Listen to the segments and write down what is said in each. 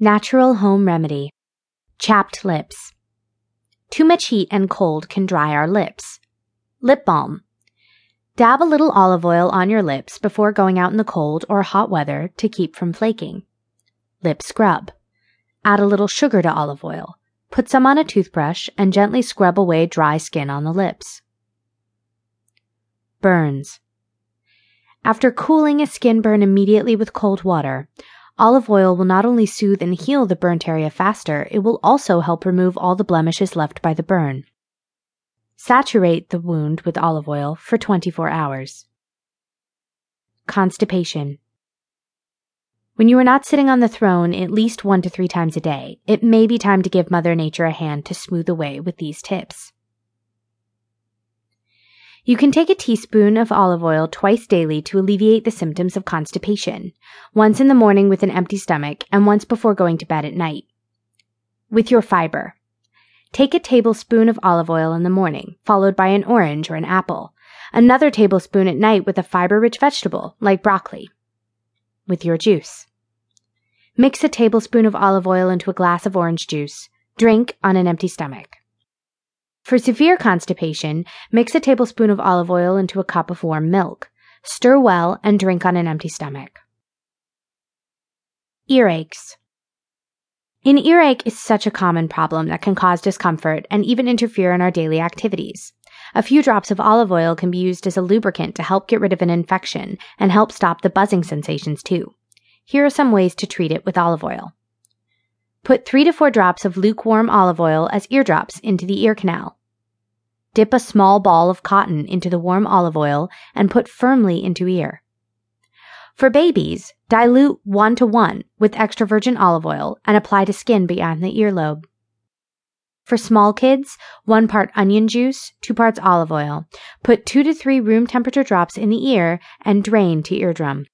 Natural home remedy. Chapped lips. Too much heat and cold can dry our lips. Lip balm. Dab a little olive oil on your lips before going out in the cold or hot weather to keep from flaking. Lip scrub. Add a little sugar to olive oil. Put some on a toothbrush and gently scrub away dry skin on the lips. Burns. After cooling a skin burn immediately with cold water, olive oil will not only soothe and heal the burnt area faster, it will also help remove all the blemishes left by the burn. Saturate the wound with olive oil for 24 hours. Constipation. When you are not sitting on the throne at least one to three times a day, it may be time to give Mother Nature a hand to smooth away with these tips. You can take a teaspoon of olive oil twice daily to alleviate the symptoms of constipation, once in the morning with an empty stomach and once before going to bed at night. With your fiber. Take a tablespoon of olive oil in the morning, followed by an orange or an apple. Another tablespoon at night with a fiber rich vegetable, like broccoli. With your juice. Mix a tablespoon of olive oil into a glass of orange juice. Drink on an empty stomach. For severe constipation, mix a tablespoon of olive oil into a cup of warm milk. Stir well and drink on an empty stomach. Earaches. An earache is such a common problem that can cause discomfort and even interfere in our daily activities. A few drops of olive oil can be used as a lubricant to help get rid of an infection and help stop the buzzing sensations too. Here are some ways to treat it with olive oil. Put three to four drops of lukewarm olive oil as eardrops into the ear canal. Dip a small ball of cotton into the warm olive oil and put firmly into ear. For babies, dilute 1 to 1 with extra virgin olive oil and apply to skin beyond the earlobe. For small kids, 1 part onion juice, 2 parts olive oil. Put 2 to 3 room temperature drops in the ear and drain to eardrum.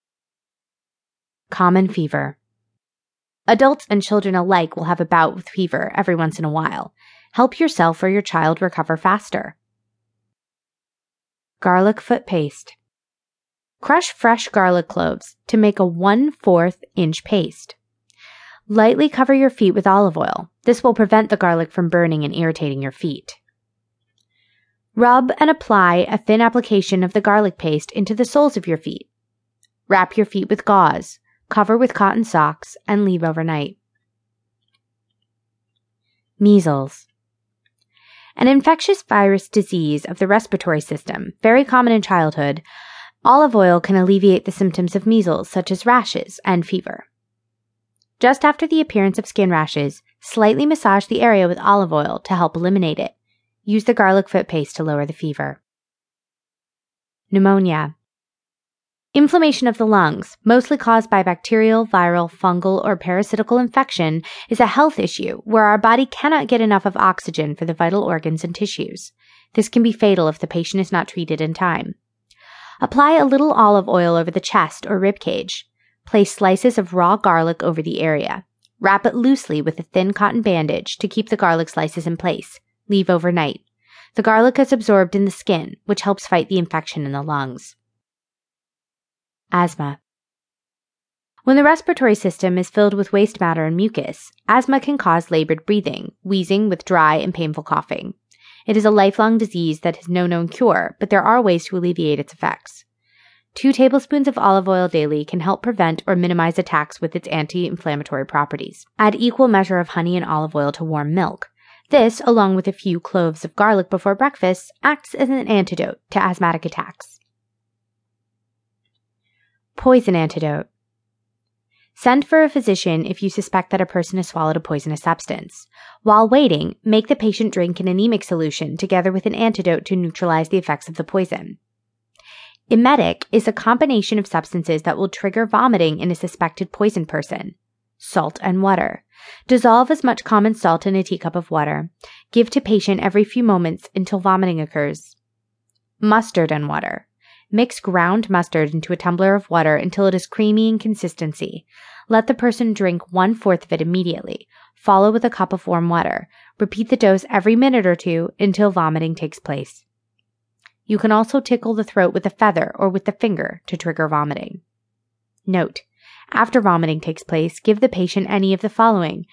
Common fever. Adults and children alike will have a bout with fever every once in a while. Help yourself or your child recover faster. Garlic foot paste. Crush fresh garlic cloves to make a 1 4th inch paste. Lightly cover your feet with olive oil. This will prevent the garlic from burning and irritating your feet. Rub and apply a thin application of the garlic paste into the soles of your feet. Wrap your feet with gauze, cover with cotton socks, and leave overnight. Measles. An infectious virus disease of the respiratory system, very common in childhood, Olive oil can alleviate the symptoms of measles, such as rashes and fever. Just after the appearance of skin rashes, slightly massage the area with olive oil to help eliminate it. Use the garlic foot paste to lower the fever. Pneumonia. Inflammation of the lungs, mostly caused by bacterial, viral, fungal, or parasitical infection, is a health issue where our body cannot get enough of oxygen for the vital organs and tissues. This can be fatal if the patient is not treated in time. Apply a little olive oil over the chest or rib cage. Place slices of raw garlic over the area. Wrap it loosely with a thin cotton bandage to keep the garlic slices in place. Leave overnight. The garlic is absorbed in the skin, which helps fight the infection in the lungs. Asthma. When the respiratory system is filled with waste matter and mucus, asthma can cause labored breathing, wheezing with dry and painful coughing. It is a lifelong disease that has no known cure, but there are ways to alleviate its effects. Two tablespoons of olive oil daily can help prevent or minimize attacks with its anti inflammatory properties. Add equal measure of honey and olive oil to warm milk. This, along with a few cloves of garlic before breakfast, acts as an antidote to asthmatic attacks. Poison antidote. Send for a physician if you suspect that a person has swallowed a poisonous substance. While waiting, make the patient drink an emetic solution together with an antidote to neutralize the effects of the poison. Emetic is a combination of substances that will trigger vomiting in a suspected poisoned person. Salt and water. Dissolve as much common salt in a teacup of water. Give to patient every few moments until vomiting occurs. Mustard and water. Mix ground mustard into a tumbler of water until it is creamy in consistency. Let the person drink one fourth of it immediately. Follow with a cup of warm water. Repeat the dose every minute or two until vomiting takes place. You can also tickle the throat with a feather or with the finger to trigger vomiting. Note, After vomiting takes place, give the patient any of the following